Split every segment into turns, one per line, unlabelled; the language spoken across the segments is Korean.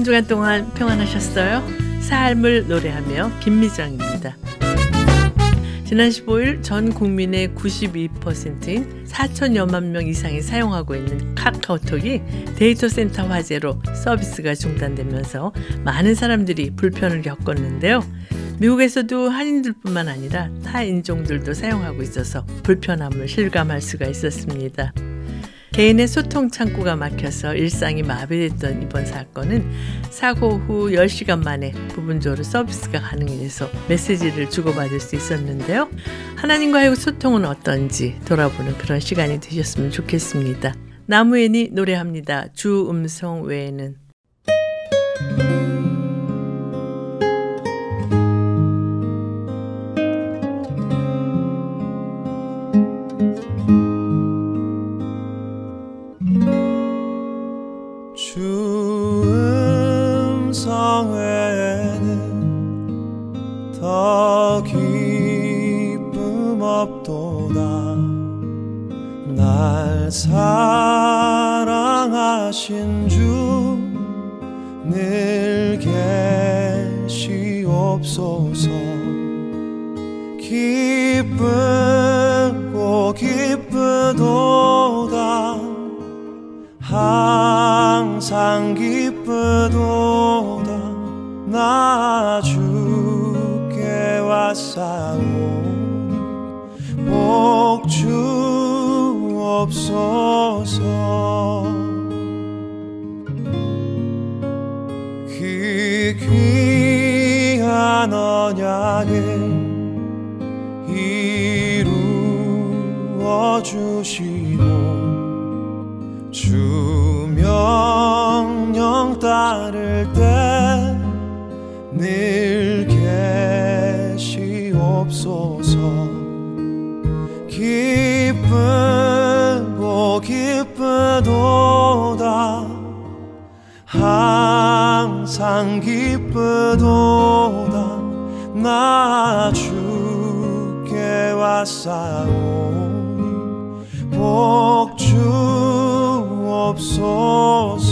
한 주간 동안 평안하셨어요? 삶을 노래하며 김미정입니다. 지난 15일 전 국민의 92%인 4천여만 명 이상이 사용하고 있는 카카오톡이 데이터 센터 화재로 서비스가 중단되면서 많은 사람들이 불편을 겪었는데요. 미국에서도 한인들뿐만 아니라 타 인종들도 사용하고 있어서 불편함을 실감할 수가 있었습니다. 개인의 소통 창구가 막혀서 일상이 마비됐던 이번 사건은 사고 후 10시간 만에 부분적으로 서비스가 가능해서 메시지를 주고받을 수 있었는데요. 하나님과의 소통은 어떤지 돌아보는 그런 시간이 되셨으면 좋겠습니다. 나무엔이 노래합니다. 주 음성 외에는
사랑하신 주 늘 계시옵소서. 기쁘고 기쁘도다. 항상 기쁘도다. 나 주께 왔사오 없소서 그 귀한 언약을 이루어 주시 왔사오니 복주 없소서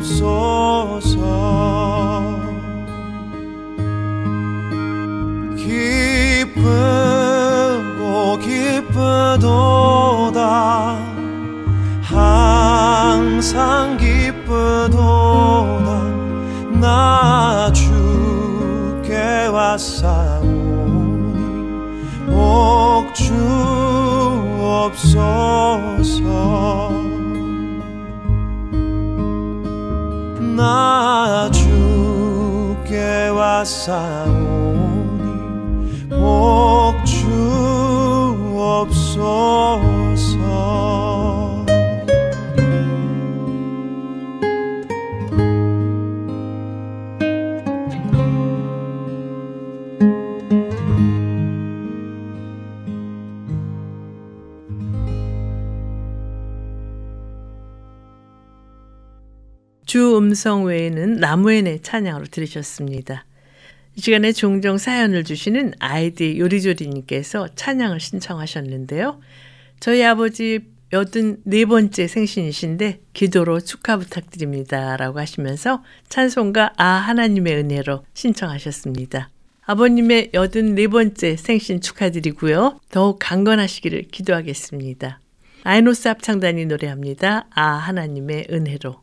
없소서 기쁘고 기쁘도다 항상 기쁘도다 나 주께 왔사오니 복주 없소서 주께 왔사오니 복주 없소서
주 음성 외에는 나무엔의 찬양으로 들으셨습니다. 이 시간에 종종 사연을 주시는 아이디 요리조리님께서 찬양을 신청하셨는데요. 저희 아버지 여든 네 번째 생신이신데 기도로 축하 부탁드립니다. 라고 하시면서 찬송가 아 하나님의 은혜로 신청하셨습니다. 아버님의 84번째 생신 축하드리고요. 더욱 강건하시기를 기도하겠습니다. 아이노스 합창단이 노래합니다. 아 하나님의 은혜로.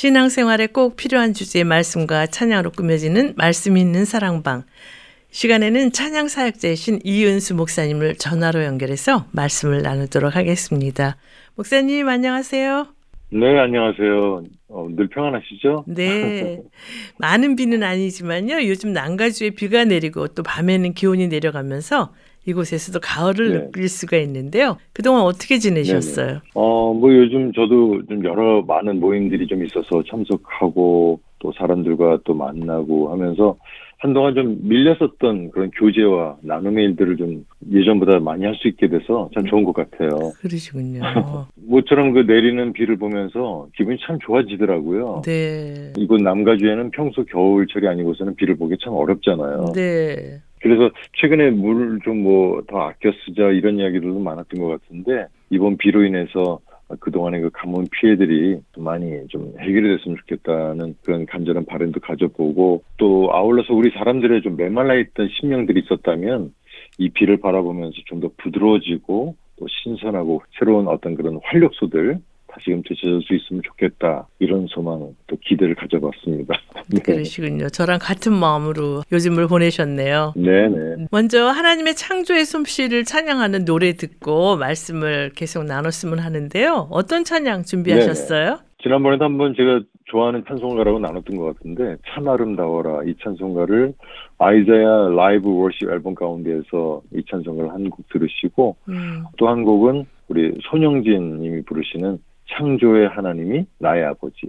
신앙생활에 꼭 필요한 주제의 말씀과 찬양으로 꾸며지는 말씀 있는 사랑방. 시간에는 찬양 사역자이신 이은수 목사님을 전화로 연결해서 말씀을 나누도록 하겠습니다. 목사님 안녕하세요.
네, 안녕하세요. 어, 늘 평안하시죠?
네. 많은 비는 아니지만요. 요즘 난가주에 비가 내리고 또 밤에는 기온이 내려가면서 이곳에서도 가을을
네.
느낄 수가 있는데요. 그동안 어떻게 지내셨어요?
어, 뭐 요즘 저도 좀 여러 많은 모임들이 좀 있어서 참석하고 또 사람들과 또 만나고 하면서 한동안 좀 밀렸었던 그런 교제와 나눔의 일들을 좀 예전보다 많이 할 수 있게 돼서 참 좋은 것 같아요.
그러시군요.
모처럼 그 내리는 비를 보면서 기분이 참 좋아지더라고요.
네.
이곳 남가주에는 평소 겨울철이 아니고서는 비를 보기 참 어렵잖아요.
네.
그래서 최근에 물 좀 뭐 더 아껴 쓰자 이런 이야기들도 많았던 것 같은데 이번 비로 인해서 그동안의 그 가뭄 피해들이 좀 많이 좀 해결이 됐으면 좋겠다는 그런 간절한 바람도 가져보고 또 아울러서 우리 사람들의 좀 메말라 있던 심령들이 있었다면 이 비를 바라보면서 좀 더 부드러워지고 또 신선하고 새로운 어떤 그런 활력소들 다시금 되찾을 수 있으면 좋겠다 이런 소망 또 기대를 가져봤습니다. 네.
그러시군요. 저랑 같은 마음으로 요즘을 보내셨네요.
네네.
먼저 하나님의 창조의 솜씨를 찬양하는 노래 듣고 말씀을 계속 나눴으면 하는데요. 어떤 찬양 준비하셨어요?
지난번에도 한번 제가 좋아하는 찬송가라고 나눴던 것 같은데 참 아름다워라 이 찬송가를 아이자야 라이브 워십 앨범 가운데에서 이 찬송가를 한 곡 들으시고
음,
또한 곡은 우리 손영진 님이 부르시는 창조의 하나님이 나의 아버지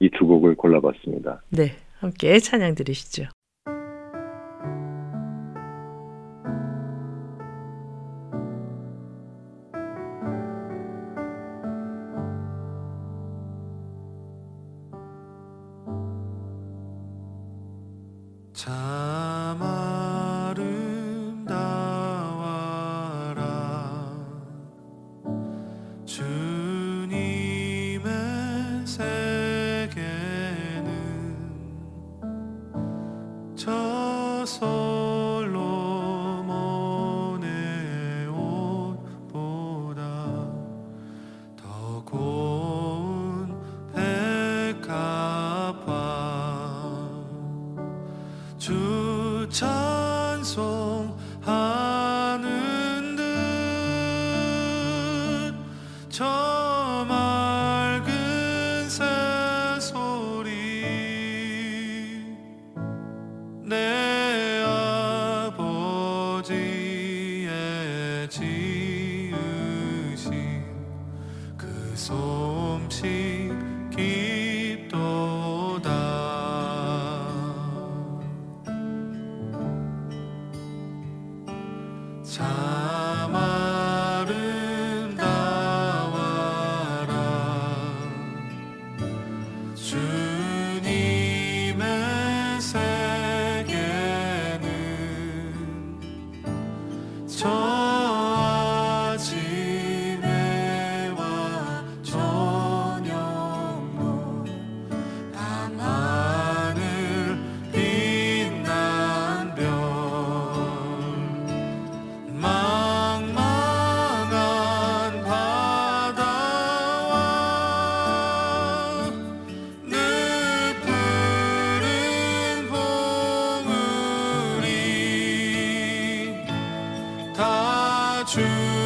이 두 곡을 골라봤습니다.
네. 함께 찬양 들으시죠.
참아 다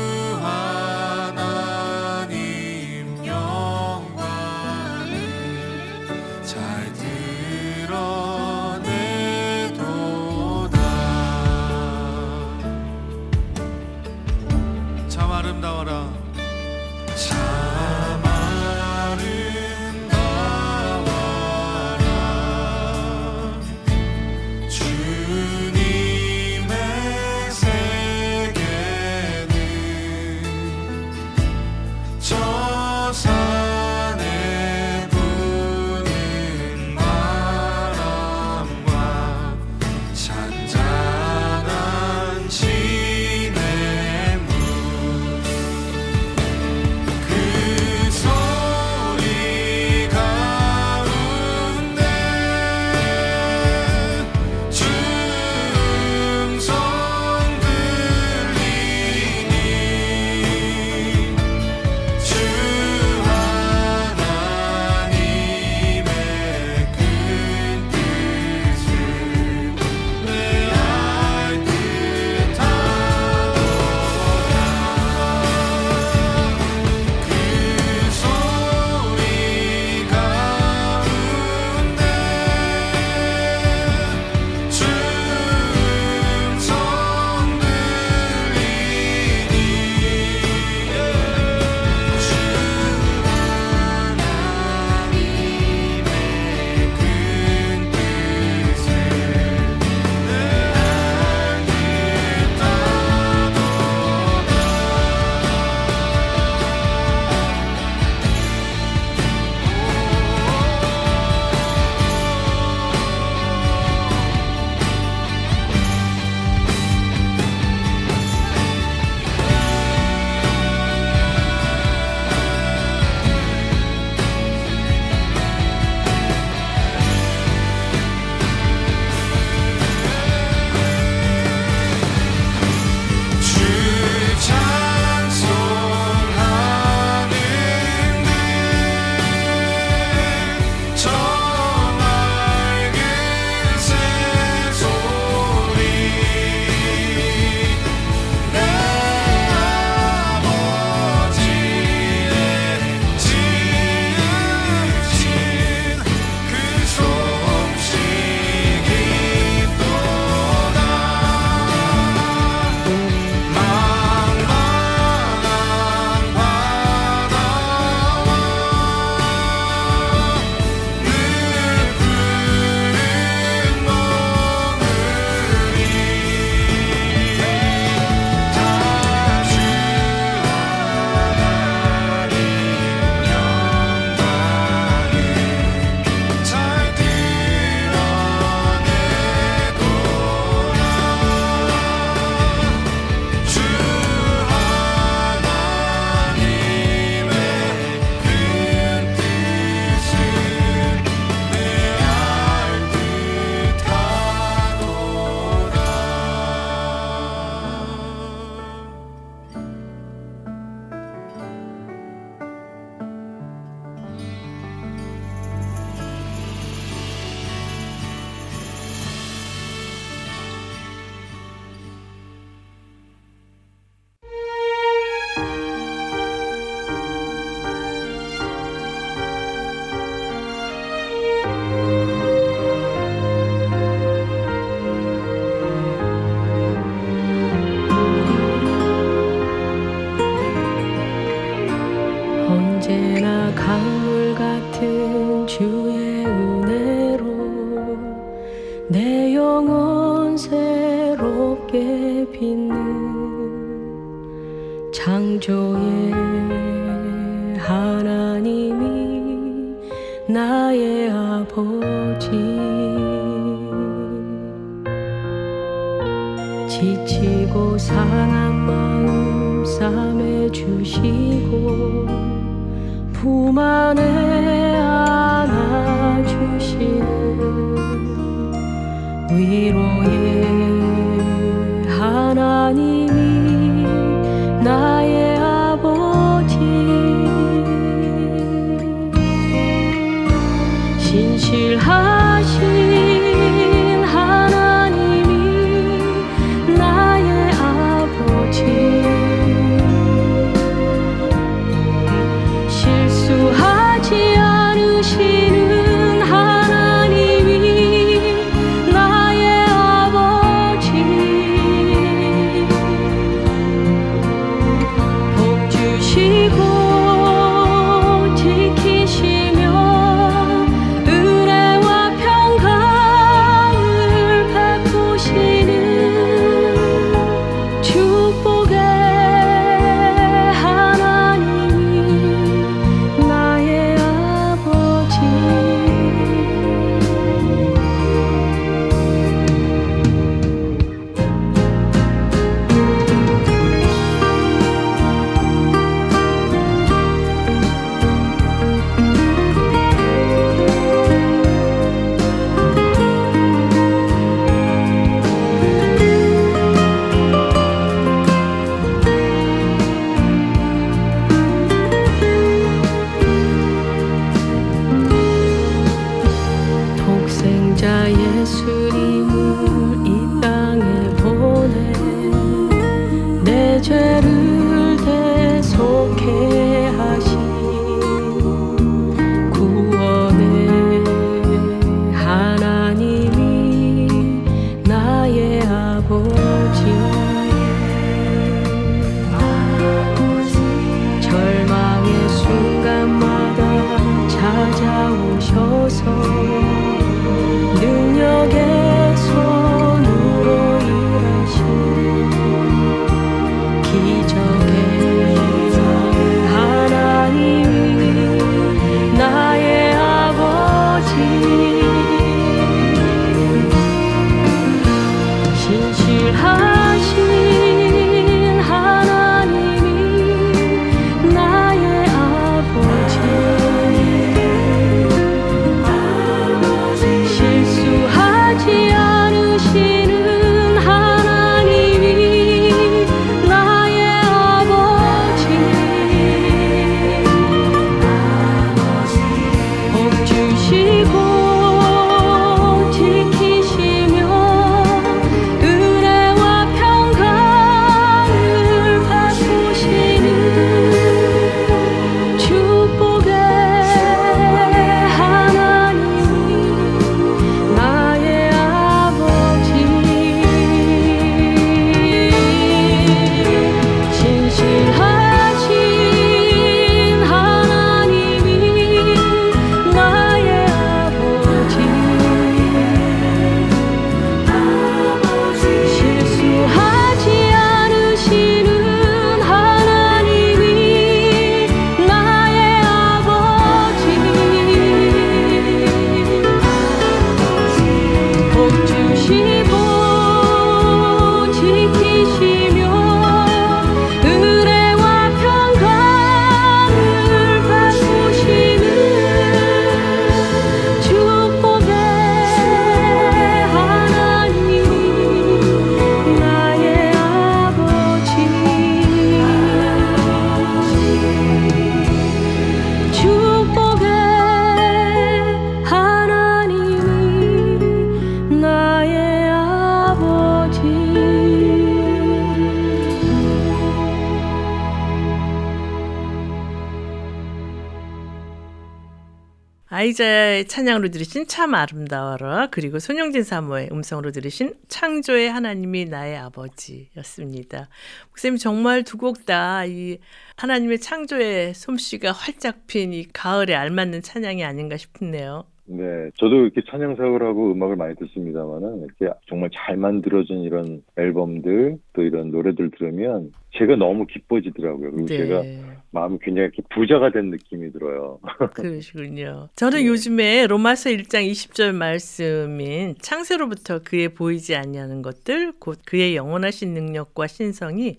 찬양으로 들으신 참 아름다워라 그리고 손영진 사모의 음성으로 들으신 창조의 하나님이 나의 아버지였습니다. 목사님 정말 두 곡 다 이 하나님의 창조의 솜씨가 활짝 핀 이 가을에 알맞는 찬양이 아닌가 싶네요.
네, 저도 이렇게 찬양 사역을 하고 음악을 많이 듣습니다만은 이렇게 정말 잘 만들어진 이런 앨범들 또 이런 노래들 들으면 제가 너무 기뻐지더라고요. 그리고 제가 마음이 굉장히 이렇게 부자가 된 느낌이 들어요.
그러시군요. 저는
네.
요즘에 로마서 1장 20절 말씀인 창세로부터 그의 보이지 아니하는 것들 곧 그의 영원하신 능력과 신성이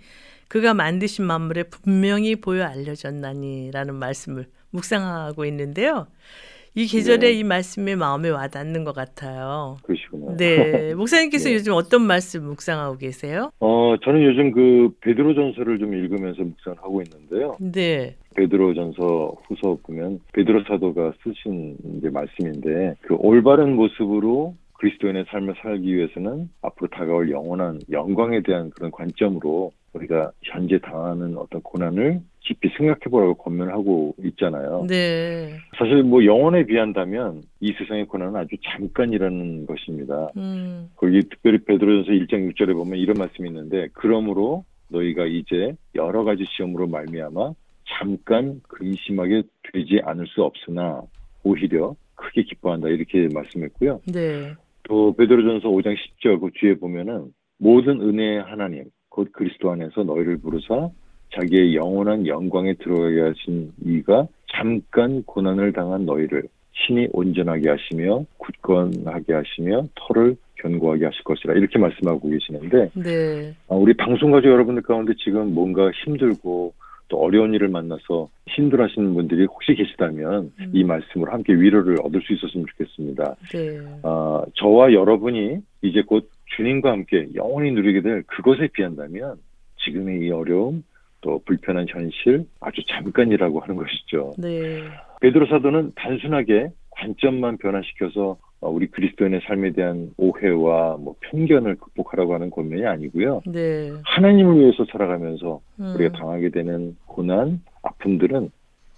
그가 만드신 만물에 분명히 보여 알려졌나니라는 말씀을 묵상하고 있는데요. 이 계절에
네.
이 말씀이 마음에 와닿는 것 같아요.
그러시구나.
네, 목사님께서
네.
요즘 어떤 말씀 묵상하고 계세요?
어, 저는 요즘 그 베드로전서를 좀 읽으면서 묵상을 하고 있는데요.
네,
베드로전서 후서 보면 베드로 사도가 쓰신 이제 말씀인데 그 올바른 모습으로 그리스도인의 삶을 살기 위해서는 앞으로 다가올 영원한 영광에 대한 그런 관점으로 우리가 현재 당하는 어떤 고난을 깊이 생각해 보라고 권면하고 있잖아요.
네,
사실 뭐 영혼에 비한다면 이 세상의 고난은 아주 잠깐이라는 것입니다.
음,
거기 특별히 베드로전서 1장 6절에 보면 이런 말씀이 있는데 그러므로 너희가 이제 여러 가지 시험으로 말미암아 잠깐 근심하게 되지 않을 수 없으나 오히려 크게 기뻐한다 이렇게 말씀했고요.
네,
또 베드로전서 5장 10절 그 뒤에 보면은 모든 은혜의 하나님 곧 그리스도 안에서 너희를 부르사 자기의 영원한 영광에 들어가게 하신 이가 잠깐 고난을 당한 너희를 신이 온전하게 하시며 굳건하게 하시며 털을 견고하게 하실 것이라 이렇게 말씀하고 계시는데
네,
아, 우리 방송 가족 여러분들 가운데 지금 뭔가 힘들고 또 어려운 일을 만나서 힘들어하시는 분들이 혹시 계시다면
음.
이 말씀으로 함께 위로를 얻을 수 있었으면 좋겠습니다.
네,
아, 저와 여러분이 이제 곧 주님과 함께 영원히 누리게 될 그것에 비한다면 지금의 이 어려움 또 불편한 현실 아주 잠깐이라고 하는 것이죠.
네,
베드로 사도는 단순하게 관점만 변화시켜서 어, 우리 그리스도인의 삶에 대한 오해와 뭐 편견을 극복하라고 하는 권면이 아니고요.
네,
하나님을 위해서 살아가면서
음,
우리가 당하게 되는 고난, 아픔들은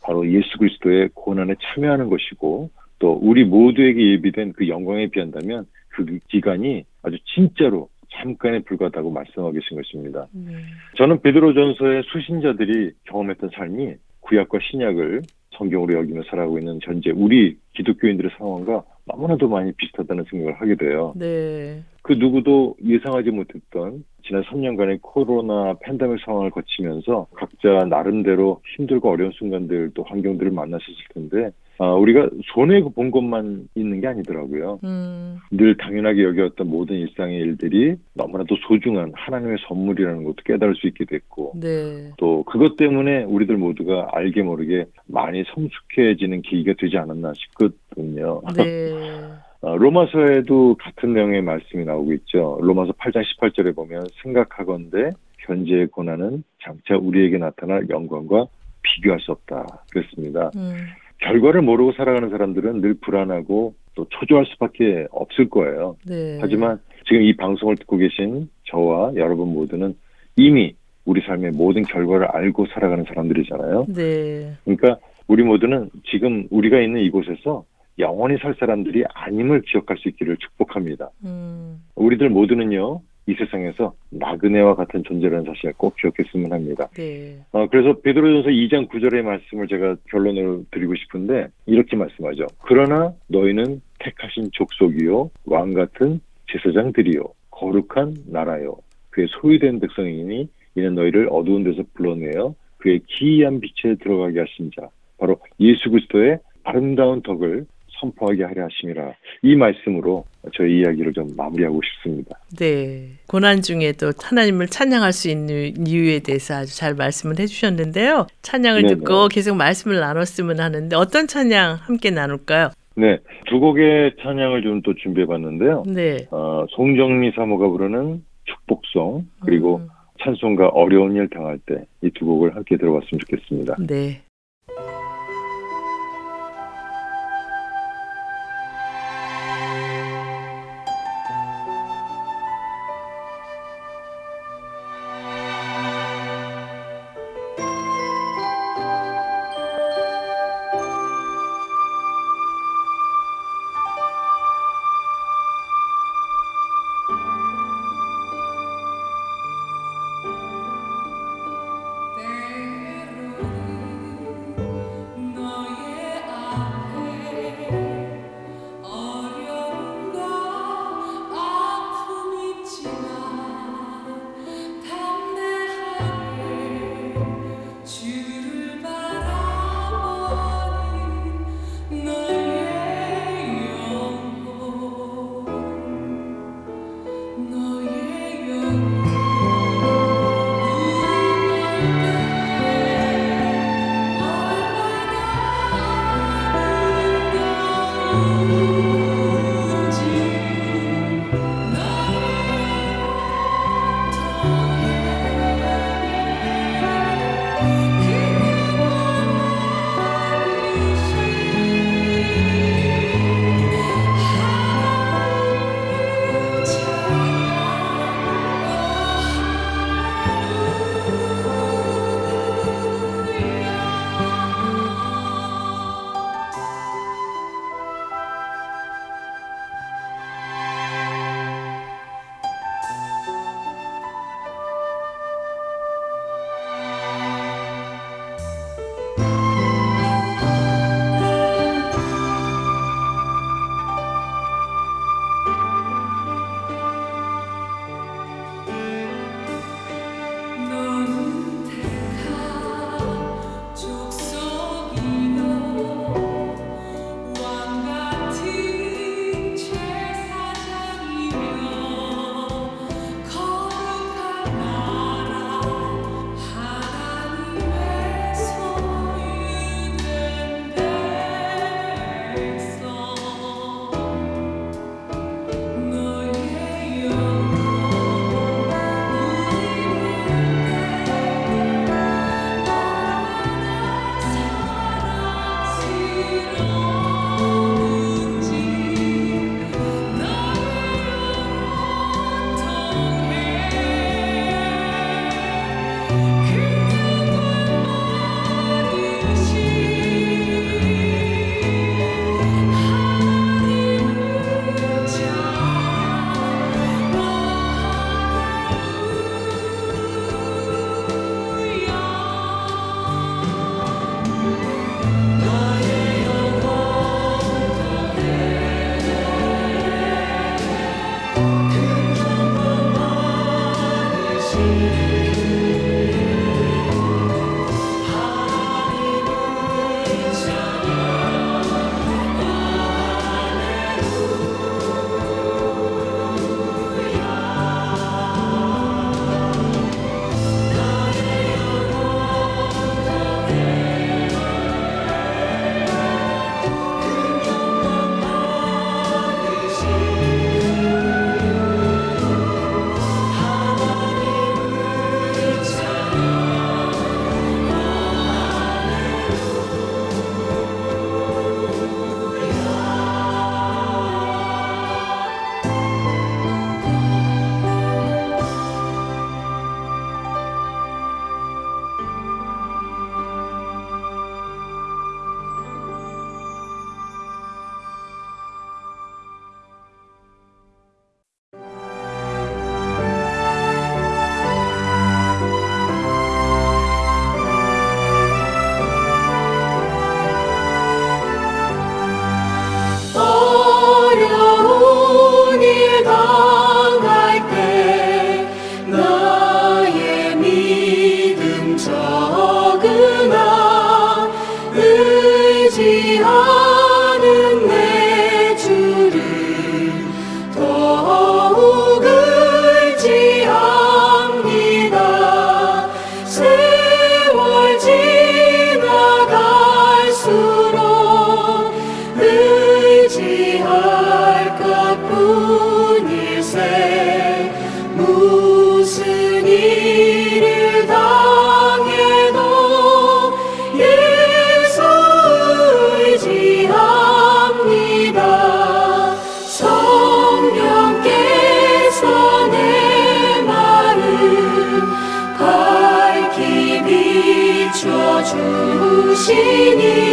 바로 예수 그리스도의 고난에 참여하는 것이고 또 우리 모두에게 예비된 그 영광에 비한다면 그 기간이 아주 진짜로 잠깐에 불과하다고 말씀하고 계신 것입니다.
음,
저는 베드로전서의 수신자들이 경험했던 삶이 구약과 신약을 성경으로 여기며 살아가고 있는 현재 우리 기독교인들의 상황과 너무나도 많이 비슷하다는 생각을 하게 돼요.
네,
그 누구도 예상하지 못했던 지난 3년간의 코로나 팬데믹 상황을 거치면서 각자 나름대로 힘들고 어려운 순간들 또 환경들을 만나셨을 텐데 아, 우리가 손해 본 것만 있는 게 아니더라고요.
음,
늘 당연하게 여겨왔던 모든 일상의 일들이 너무나도 소중한 하나님의 선물이라는 것도 깨달을 수 있게 됐고
네,
또 그것 때문에 우리들 모두가 알게 모르게 많이 성숙해지는 계기가 되지 않았나 싶거든요.
네,
어, 로마서에도 같은 내용의 말씀이 나오고 있죠. 로마서 8장 18절에 보면 생각하건대 현재의 고난은 장차 우리에게 나타날 영광과 비교할 수 없다. 그랬습니다.
음,
결과를 모르고 살아가는 사람들은 늘 불안하고 또 초조할 수밖에 없을 거예요.
네.
하지만 지금 이 방송을 듣고 계신 저와 여러분 모두는 이미 우리 삶의 모든 결과를 알고 살아가는 사람들이잖아요.
네,
그러니까 우리 모두는 지금 우리가 있는 이곳에서 영원히 살 사람들이 아님을 기억할 수 있기를 축복합니다.
음,
우리들 모두는요, 이 세상에서 나그네와 같은 존재라는 사실을 꼭 기억했으면 합니다.
네,
어, 그래서 베드로전서 2장 9절의 말씀을 제가 결론으로 드리고 싶은데 이렇게 말씀하죠. 그러나 너희는 택하신 족속이요 왕 같은 제사장들이요 거룩한 나라요 그의 소유된 백성이니 이는 너희를 어두운 데서 불러내어 그의 기이한 빛에 들어가게 하신 자 바로 예수 그리스도의 아름다운 덕을 선포하게 하려 하심이라 이 말씀으로 저희 이야기를 좀 마무리하고 싶습니다.
네. 고난 중에도 하나님을 찬양할 수 있는 이유에 대해서 아주 잘 말씀을 해주셨는데요. 찬양을
네네.
듣고 계속 말씀을 나눴으면 하는데 어떤 찬양 함께 나눌까요?
네, 두 곡의 찬양을 좀 또 준비해 봤는데요.
네.
어, 송정미 사모가 부르는 축복송 그리고
음,
찬송가 어려운 일 당할 때 이 두 곡을 함께 들어봤으면 좋겠습니다.
네.
비춰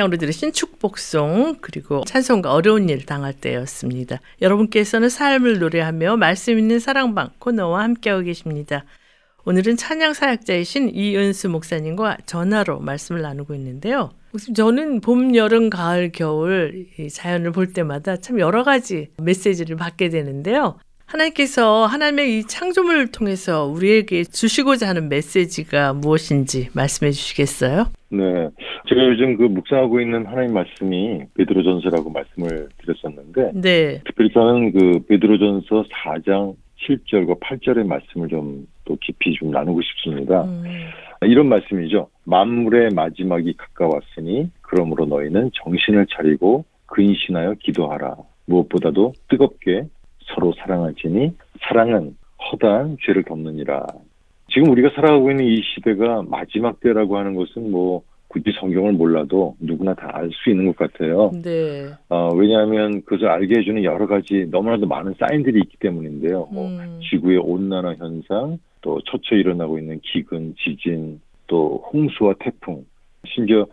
찬양으로 들으신 축복송 그리고 찬송가 어려운 일 당할 때였습니다. 여러분께서는 삶을 노래하며 말씀 있는 사랑방 코너와 함께하고 계십니다. 오늘은 찬양 사역자이신 이은수 목사님과 전화로 말씀을 나누고 있는데요. 저는 봄, 여름, 가을, 겨울 이 자연을 볼 때마다 참 여러 가지 메시지를 받게 되는데요. 하나님께서 하나님의 이 창조물을 통해서 우리에게 주시고자 하는 메시지가 무엇인지 말씀해 주시겠어요?
네. 제가 요즘 그 묵상하고 있는 하나님 말씀이 베드로전서라고 말씀을 드렸었는데
네.
특별히 저는 그 베드로전서 4장 7절과 8절의 말씀을 좀 또 깊이 좀 나누고 싶습니다.
음,
이런 말씀이죠. 만물의 마지막이 가까웠으니 그러므로 너희는 정신을 차리고 근신하여 기도하라. 무엇보다도 뜨겁게 서로 사랑하지니 사랑은 허다한 죄를 덮느니라. 지금 우리가 살아가고 있는 이 시대가 마지막 때라고 하는 것은 뭐 굳이 성경을 몰라도 누구나 다 알 수 있는 것 같아요.
네.
어, 왜냐하면 그것을 알게 해주는 여러 가지 너무나도 많은 사인들이 있기 때문인데요. 뭐
음,
지구의 온난화 현상, 또 처처 일어나고 있는 기근, 지진, 또 홍수와 태풍, 심지어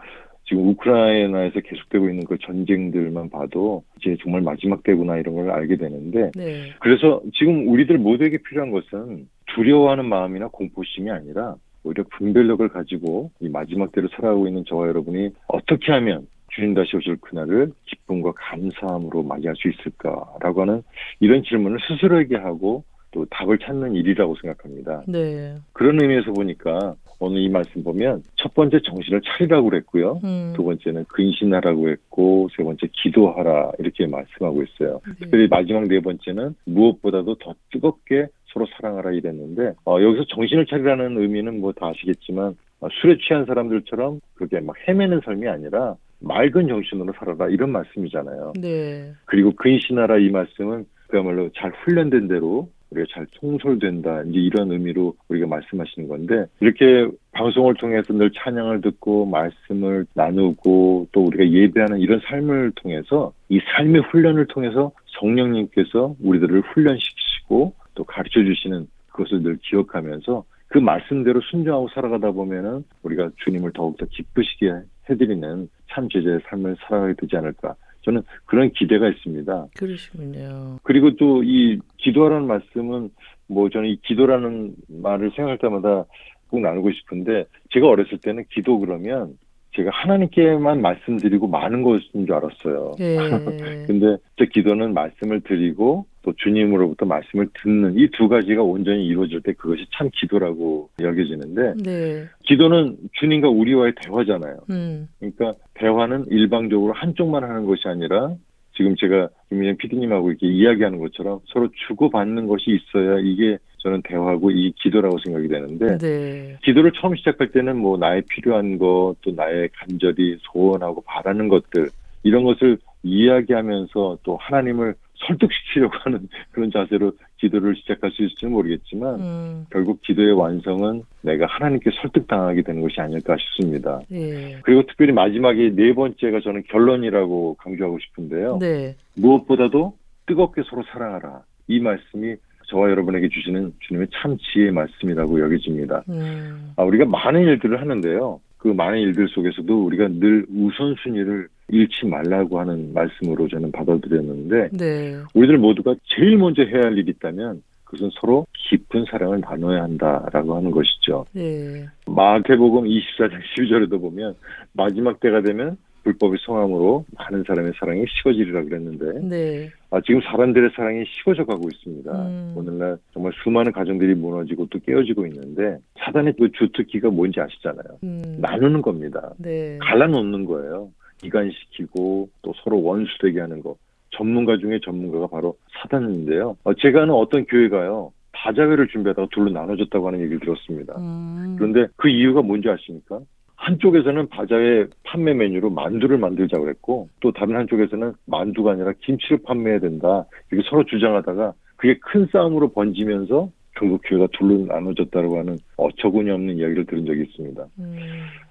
지금 우크라이나에서 계속되고 있는 그 전쟁들만 봐도 이제 정말 마지막 때구나 이런 걸 알게 되는데
네.
그래서 지금 우리들 모두에게 필요한 것은 두려워하는 마음이나 공포심이 아니라 오히려 분별력을 가지고 이 마지막 때를 살아가고 있는 저와 여러분이 어떻게 하면 주님 다시 오실 그날을 기쁨과 감사함으로 맞이할 수 있을까라고 하는 이런 질문을 스스로에게 하고 또 답을 찾는 일이라고 생각합니다.
네.
그런 의미에서 보니까 오늘 이 말씀 보면 첫 번째 정신을 차리라고 그랬고요.
음.
두 번째는 근신하라고 했고 세 번째 기도하라 이렇게 말씀하고 있어요.
네.
특별히 마지막 네 번째는 무엇보다도 더 뜨겁게 서로 사랑하라 이랬는데 어, 여기서 정신을 차리라는 의미는 뭐 다 아시겠지만 어, 술에 취한 사람들처럼 그게 막 헤매는 삶이 아니라 맑은 정신으로 살아라 이런 말씀이잖아요.
네.
그리고 근신하라 이 말씀은 그야말로 잘 훈련된 대로 우리가 잘 통솔된다. 이제 이런 의미로 우리가 말씀하시는 건데 이렇게 방송을 통해서 늘 찬양을 듣고 말씀을 나누고 또 우리가 예배하는 이런 삶을 통해서 이 삶의 훈련을 통해서 성령님께서 우리들을 훈련시키시고 또 가르쳐 주시는 그것을 늘 기억하면서 그 말씀대로 순종하고 살아가다 보면은 우리가 주님을 더욱더 기쁘시게 해드리는 참 제자의 삶을 살아가게 되지 않을까 저는 그런 기대가 있습니다.
그러시군요.
그리고 또 이 기도라는 말씀은 뭐 저는 이 기도라는 말을 생각할 때마다 꼭 나누고 싶은데 제가 어렸을 때는 기도 그러면 제가 하나님께만 말씀드리고 많은 것인 줄 알았어요.
예.
근데 제 기도는 말씀을 드리고 또 주님으로부터 말씀을 듣는 이 두 가지가 온전히 이루어질 때 그것이 참 기도라고 여겨지는데
네.
기도는 주님과 우리와의 대화잖아요.
음.
그러니까 대화는 일방적으로 한쪽만 하는 것이 아니라 지금 제가 김민영 PD님하고 이렇게 이야기하는 것처럼 서로 주고받는 것이 있어야 이게 저는 대화고 이 기도라고 생각이 되는데
네.
기도를 처음 시작할 때는 뭐 나의 필요한 것 또 나의 간절히 소원하고 바라는 것들 이런 것을 이야기하면서 또 하나님을 설득시키려고 하는 그런 자세로 기도를 시작할 수 있을지는 모르겠지만
음.
결국 기도의 완성은 내가 하나님께 설득당하게 되는 것이 아닐까 싶습니다.
예.
그리고 특별히 마지막에 네 번째가 저는 결론이라고 강조하고 싶은데요.
네.
무엇보다도 뜨겁게 서로 사랑하라. 이 말씀이 저와 여러분에게 주시는 주님의 참 지혜의 말씀이라고 여겨집니다.
음.
아, 우리가 많은 일들을 하는데요. 그 많은 일들 속에서도 우리가 늘 우선순위를 잃지 말라고 하는 말씀으로 저는 받아들였는데
네.
우리들 모두가 제일 먼저 해야 할 일이 있다면 그것은 서로 깊은 사랑을 나눠야 한다라고 하는 것이죠.
네.
마태복음 24장 12절에도 보면 마지막 때가 되면 불법의 성함으로 많은 사람의 사랑이 식어지리라 그랬는데
네.
아, 지금 사람들의 사랑이 식어져 가고 있습니다.
음.
오늘날 정말 수많은 가정들이 무너지고 또 깨어지고 있는데 사단의 그 주특기가 뭔지 아시잖아요.
음.
나누는 겁니다.
네.
갈라놓는 거예요. 이간시키고 또 서로 원수되게 하는 거. 전문가 중에 전문가가 바로 사단인데요. 어, 제가 아는 어떤 교회가요. 바자회를 준비하다가 둘로 나눠졌다고 하는 얘기를 들었습니다.
음.
그런데 그 이유가 뭔지 아십니까? 한쪽에서는 바자회 판매 메뉴로 만두를 만들자고 그랬고 또 다른 한쪽에서는 만두가 아니라 김치를 판매해야 된다. 이렇게 서로 주장하다가 그게 큰 싸움으로 번지면서 결국 교회가 둘로 나눠졌다고 하는 어처구니 없는 이야기를 들은 적이 있습니다.
음.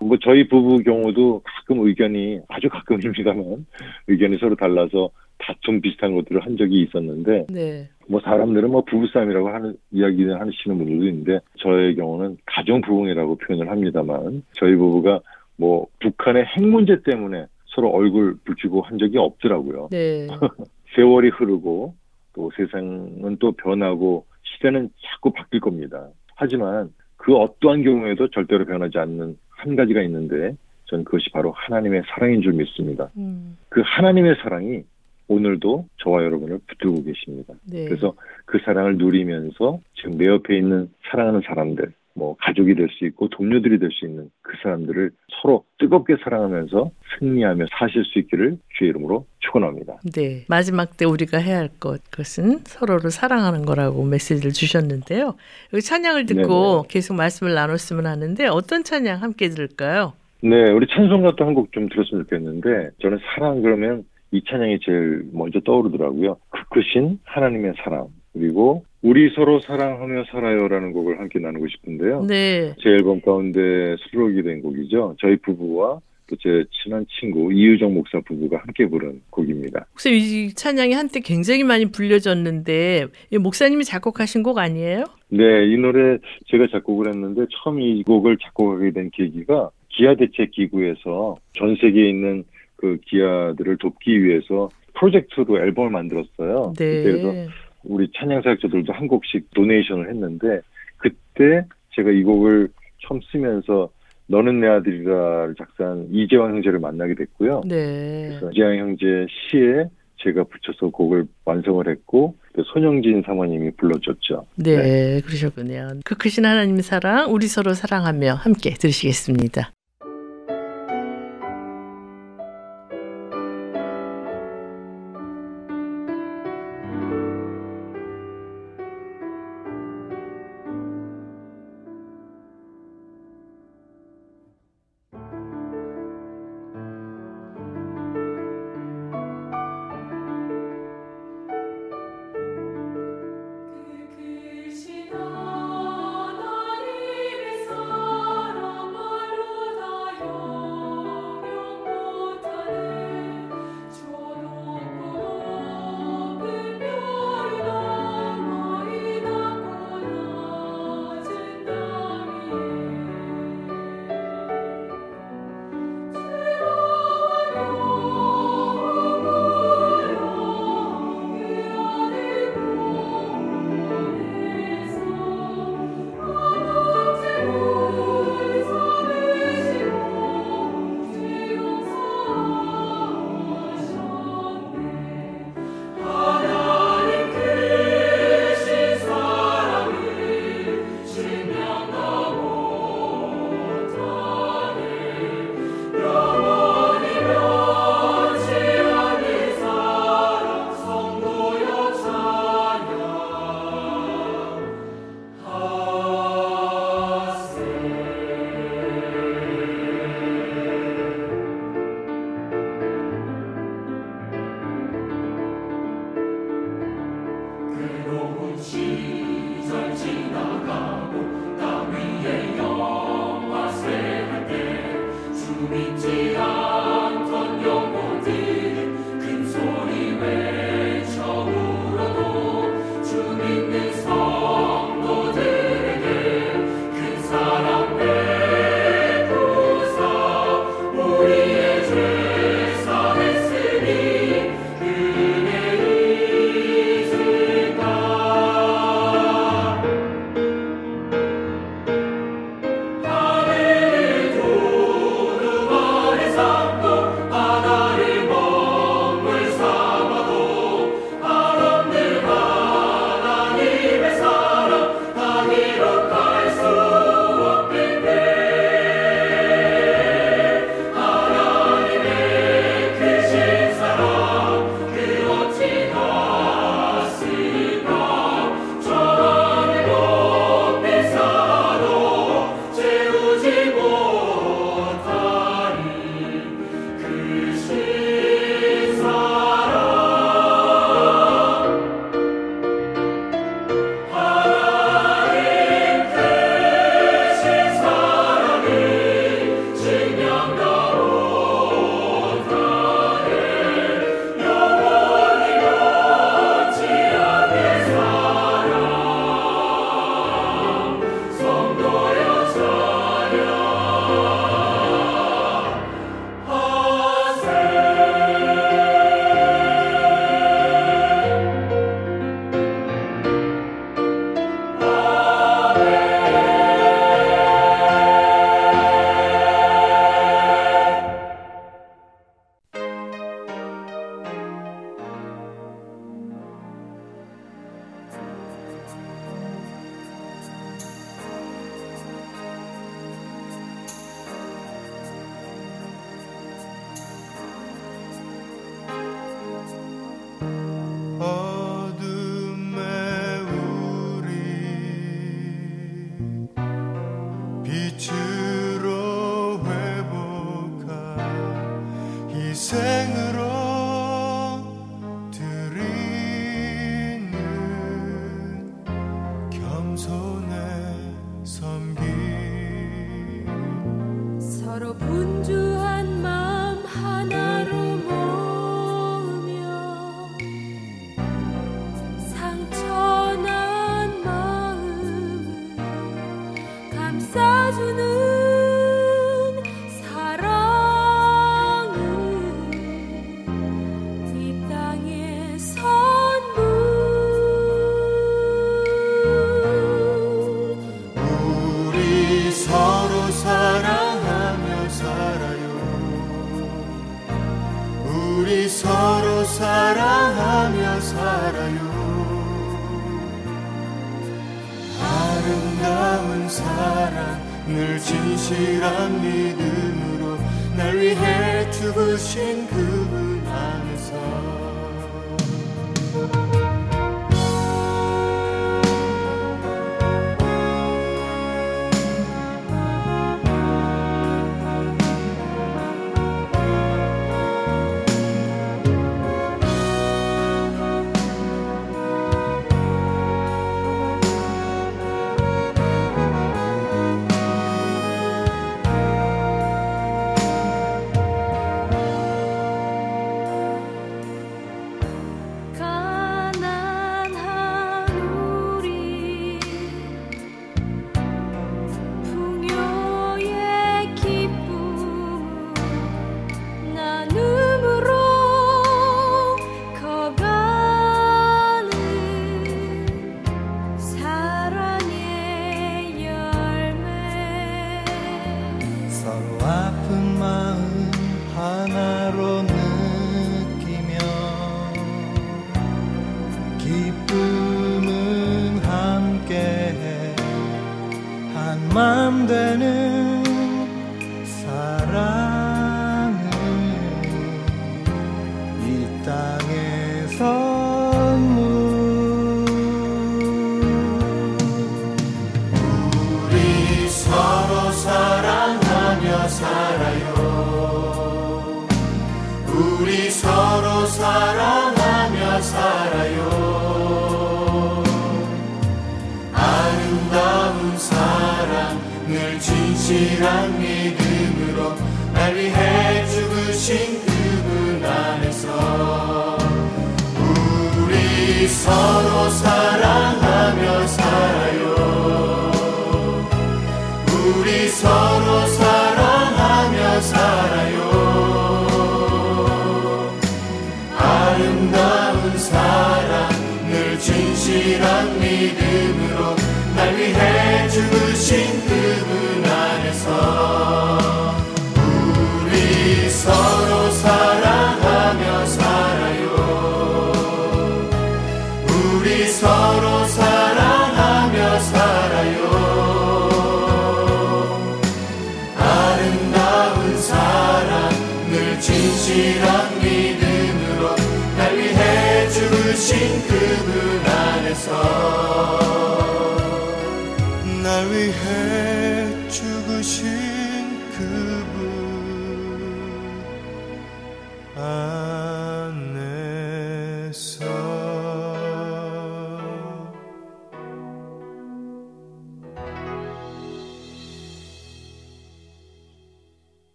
뭐 저희 부부 경우도 가끔 의견이 아주 가끔입니다만 의견이 서로 달라서 다툼 비슷한 것들을 한 적이 있었는데
네.
뭐 사람들은 뭐 부부싸움이라고 하는 이야기를 하시는 분들도 있는데 저의 경우는 가정 부흥이라고 표현을 합니다만 저희 부부가 뭐 북한의 핵 문제 때문에 서로 얼굴 붙이고 한 적이 없더라고요.
네.
세월이 흐르고 또 세상은 또 변하고 시대는 자꾸 바뀔 겁니다. 하지만 그 어떠한 경우에도 절대로 변하지 않는 한 가지가 있는데 전 그것이 바로 하나님의 사랑인 줄 믿습니다.
음.
그 하나님의 사랑이 오늘도 저와 여러분을 붙들고 계십니다.
네.
그래서 그 사랑을 누리면서 지금 내 옆에 있는 사랑하는 사람들, 뭐 가족이 될 수 있고 동료들이 될 수 있는 그 사람들을 서로 뜨겁게 사랑하면서 승리하며 사실 수 있기를 주의 이름으로 축원합니다.
네. 마지막 때 우리가 해야 할 것, 그것은 서로를 사랑하는 거라고 메시지를 주셨는데요. 여기 찬양을 듣고
네네.
계속 말씀을 나눴으면 하는데 어떤 찬양 함께 들을까요?
네, 우리 찬송가도 한 곡 좀 들었으면 좋겠는데 저는 사랑 그러면 이 찬양이 제일 먼저 떠오르더라고요. 그 크신 하나님의 사랑 그리고 우리 서로 사랑하며 살아요라는 곡을 함께 나누고 싶은데요.
네.
제 앨범 가운데 수록이 된 곡이죠. 저희 부부와 또 제 친한 친구 이유정 목사 부부가 함께 부른 곡입니다.
혹시 이 찬양이 한때 굉장히 많이 불려졌는데 이 목사님이 작곡하신 곡 아니에요?
네, 이 노래 제가 작곡을 했는데 처음 이 곡을 작곡하게 된 계기가 기아 대책 기구에서 전 세계에 있는 그 기아들을 돕기 위해서 프로젝트로 앨범을 만들었어요.
네.
그래서 우리 찬양 사역자들도 한 곡씩 도네이션을 했는데 그때 제가 이 곡을 처음 쓰면서 너는 내 아들이라를 작사한 이재왕 형제를 만나게 됐고요.
네.
그래서 이재왕 형제 시에 제가 붙여서 곡을 완성을 했고 그 손영진 사모님이 불러줬죠.
네, 그러셨군요. 그 크신 하나님 사랑, 우리 서로 사랑하며 함께 들으시겠습니다.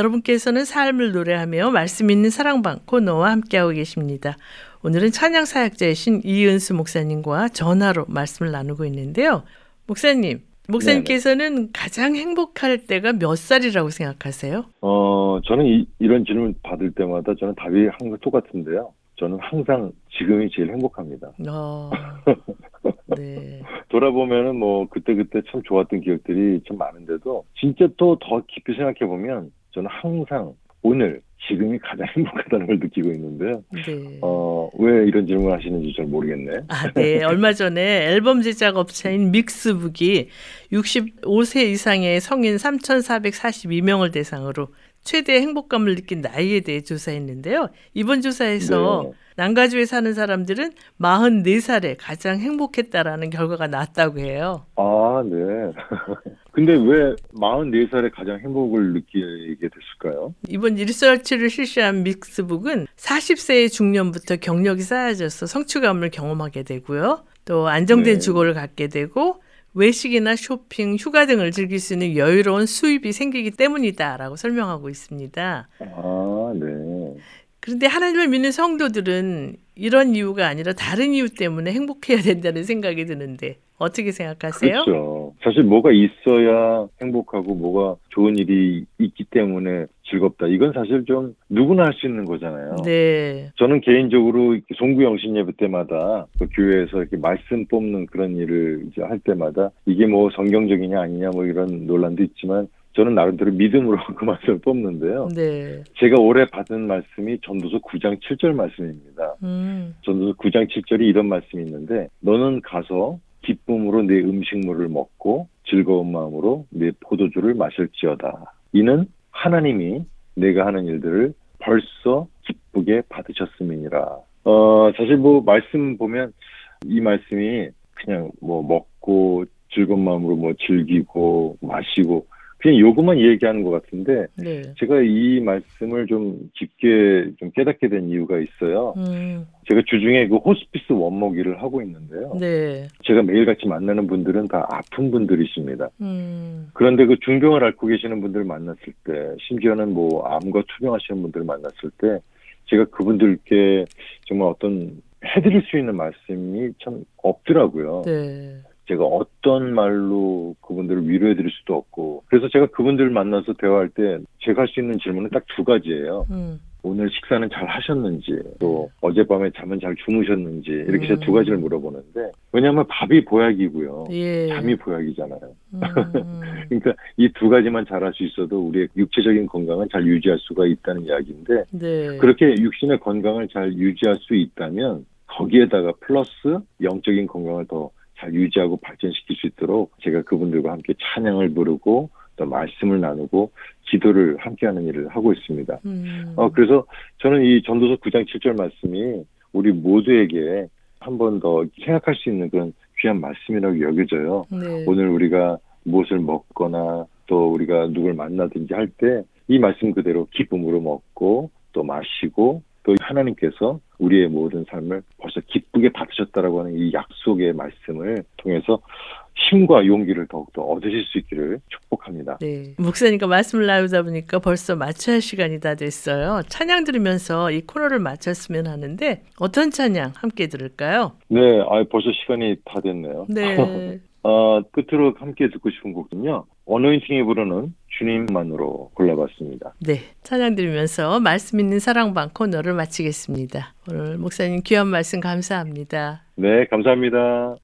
여러분께서는 삶을 노래하며 말씀 있는 사랑방 코너와 함께하고 계십니다. 오늘은 찬양 사역자이신 이은수 목사님과 전화로 말씀을 나누고 있는데요. 목사님, 목사님께서는 가장 행복할 때가 몇 살이라고 생각하세요?
어, 저는 이, 이런 질문 받을 때마다 저는 답이 항상 똑같은데요. 저는 항상 지금이 제일 행복합니다.
어, 네.
돌아보면은 뭐 그때그때 참 좋았던 기억들이 참 많은데도 진짜 또 더 깊이 생각해 보면 저는 항상 오늘 지금이 가장 행복하다는 걸 느끼고 있는데요.
네.
어, 왜 이런 질문 하시는지 잘 모르겠네.
아, 네. 얼마 전에 앨범 제작 업체인 믹스북이 65세 이상의 성인 3,442명을 대상으로 최대 행복감을 느낀 나이에 대해 조사했는데요. 이번 조사에서
네.
난가주에 사는 사람들은 44살에 가장 행복했다라는 결과가 나왔다고 해요.
아, 네. 근데 왜 44살에 가장 행복을 느끼게 됐을까요?
이번 리서치를 실시한 믹스북은 40세의 중년부터 경력이 쌓여져서 성취감을 경험하게 되고요. 또 안정된
네.
주거를 갖게 되고 외식이나 쇼핑, 휴가 등을 즐길 수 있는 여유로운 수입이 생기기 때문이다라고 설명하고 있습니다.
아, 네.
그런데 하나님을 믿는 성도들은 이런 이유가 아니라 다른 이유 때문에 행복해야 된다는 생각이 드는데 어떻게 생각하세요?
그렇죠. 사실 뭐가 있어야 행복하고 뭐가 좋은 일이 있기 때문에 즐겁다. 이건 사실 좀 누구나 할 수 있는 거잖아요.
네.
저는 개인적으로 송구 영신 예배 때마다 그 교회에서 이렇게 말씀 뽑는 그런 일을 이제 할 때마다 이게 뭐 성경적이냐 아니냐 뭐 이런 논란도 있지만 저는 나름대로 믿음으로 그 말씀을 뽑는데요.
네.
제가 올해 받은 말씀이 전도서 9장 7절 말씀입니다.
음.
전도서 9장 7절이 이런 말씀이 있는데 너는 가서 기쁨으로 내 음식물을 먹고 즐거운 마음으로 내 포도주를 마실지어다. 이는 하나님이 내가 하는 일들을 벌써 기쁘게 받으셨음이니라. 어, 사실 뭐 말씀 보면 이 말씀이 그냥 뭐 먹고 즐거운 마음으로 뭐 즐기고 마시고 그냥 요것만 얘기하는 것 같은데
네.
제가 이 말씀을 좀 깊게 좀 깨닫게 된 이유가 있어요.
음,
제가 주중에 그 호스피스 원목 일을 하고 있는데요.
네.
제가 매일같이 만나는 분들은 다 아픈 분들이십니다.
음,
그런데 그 중병을 앓고 계시는 분들 만났을 때, 심지어는 뭐 암과 투병하시는 분들 만났을 때, 제가 그분들께 정말 어떤 해드릴 수 있는 말씀이 참 없더라고요.
네.
제가 어떤 말로 그분들을 위로해 드릴 수도 없고, 그래서 제가 그분들 만나서 대화할 때 제가 할 수 있는 질문은 딱 두 가지예요.
음,
오늘 식사는 잘 하셨는지, 또 어젯밤에 잠은 잘 주무셨는지, 이렇게
음.
두 가지를 물어보는데, 왜냐하면 밥이 보약이고요.
예.
잠이 보약이잖아요.
음,
그러니까 이 두 가지만 잘할 수 있어도 우리의 육체적인 건강은 잘 유지할 수가 있다는 이야기인데
네.
그렇게 육신의 건강을 잘 유지할 수 있다면 거기에다가 플러스 영적인 건강을 더 잘 유지하고 발전시킬 수 있도록 제가 그분들과 함께 찬양을 부르고 또 말씀을 나누고 기도를 함께하는 일을 하고 있습니다.
음,
어, 그래서 저는 이 전도서 9장 7절 말씀이 우리 모두에게 한 번 더 생각할 수 있는 그런 귀한 말씀이라고 여겨져요.
네.
오늘 우리가 무엇을 먹거나 또 우리가 누굴 만나든지 할 때 이 말씀 그대로 기쁨으로 먹고 또 마시고 또 하나님께서 우리의 모든 삶을 벌써 기쁘게 받으셨다라고 하는 이 약속의 말씀을 통해서 힘과 용기를 더욱더 얻으실 수 있기를 축복합니다.
네. 목사님과 말씀을 나누다 보니까 벌써 마쳐야 할 시간이 다 됐어요. 찬양 들으면서 이 코너를 마쳤으면 하는데 어떤 찬양 함께 들을까요?
네, 아 벌써 시간이 다 됐네요.
네.
어, 끝으로 함께 듣고 싶은 곡은요. 어노인팅이 부르는 주님만으로 골라봤습니다.
네. 찬양 들으면서 말씀 있는 사랑방 코너를 마치겠습니다. 오늘 목사님 귀한 말씀 감사합니다.
네, 감사합니다.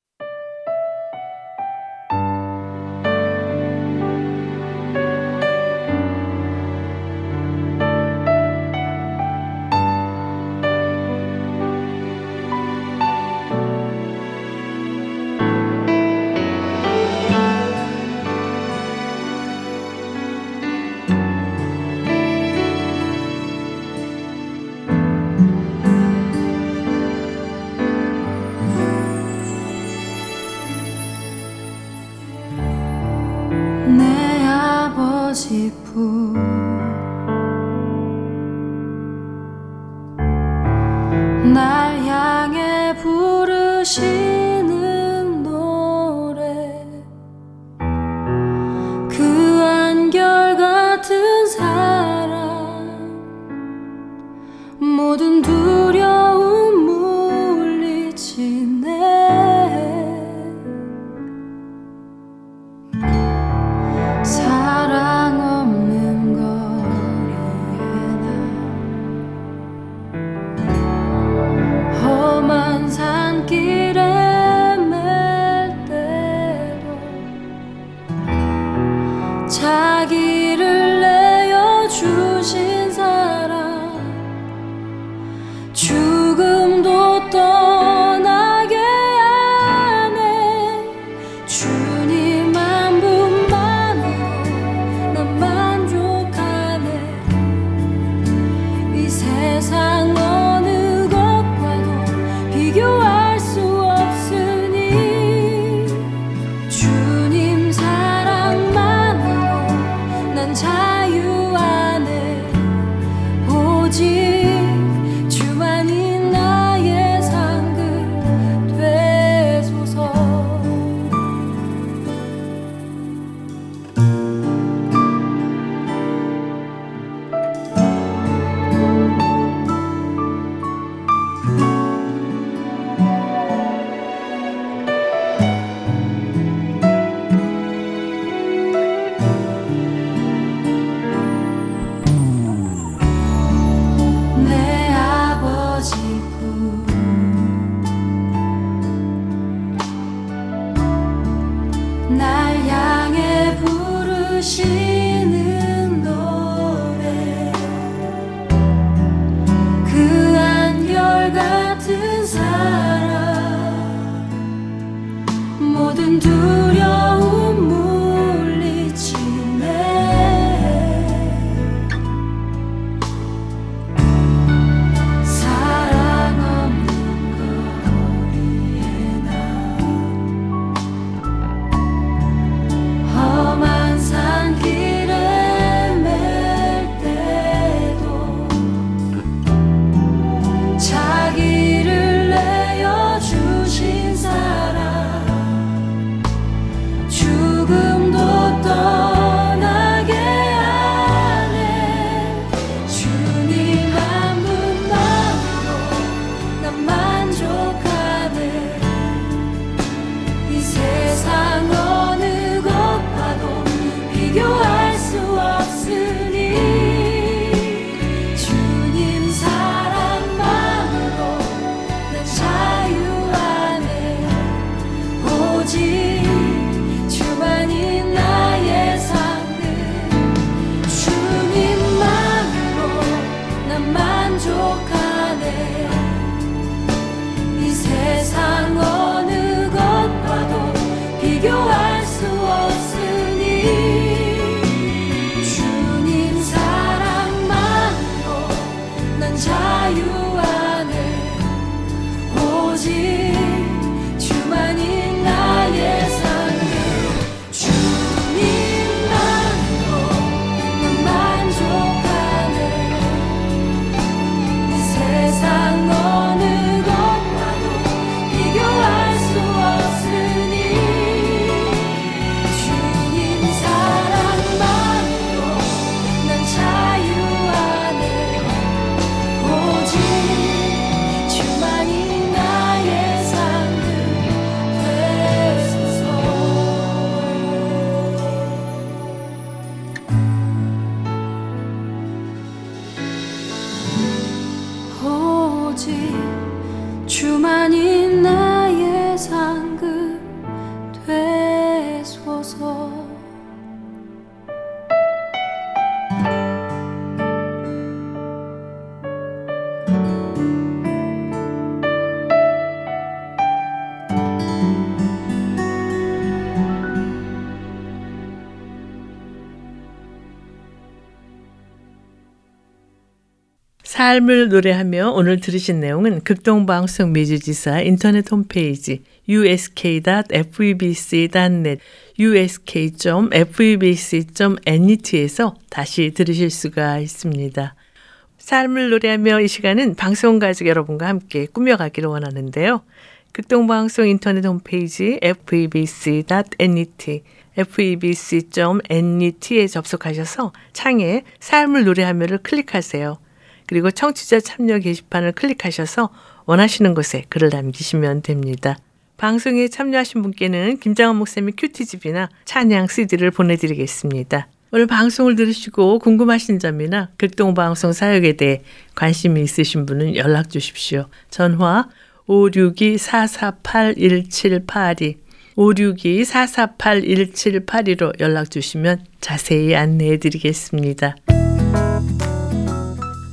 주만이 나의 상
삶을 노래하며 오늘 들으신 내용은 극동방송 미주지사 인터넷 홈페이지 usk.febc.net usk.febc.net에서 다시 들으실 수가 있습니다. 삶을 노래하며 이 시간은 방송 가족 여러분과 함께 꾸며가기를 원하는데요. 극동방송 인터넷 홈페이지 febc.net febc.net에 접속하셔서 창에 삶을 노래하며를 클릭하세요. 그리고 청취자 참여 게시판을 클릭하셔서 원하시는 곳에 글을 남기시면 됩니다. 방송에 참여하신 분께는 김장원 목사님의 큐티집이나 찬양 CD를 보내드리겠습니다. 오늘 방송을 들으시고 궁금하신 점이나 극동방송 사역에 대해 관심이 있으신 분은 연락 주십시오. 전화 562-448-1782 562-448-1782로 연락 주시면 자세히 안내해 드리겠습니다.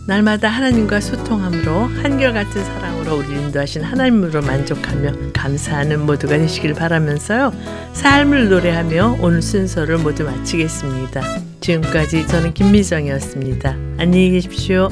날마다 하나님과 소통함으로 한결같은 사랑으로 우리 인도하신 하나님으로 만족하며 감사하는 모두가 되시길 바라면서요. 삶을 노래하며 오늘 순서를 모두 마치겠습니다. 지금까지 저는 김미정이었습니다. 안녕히 계십시오.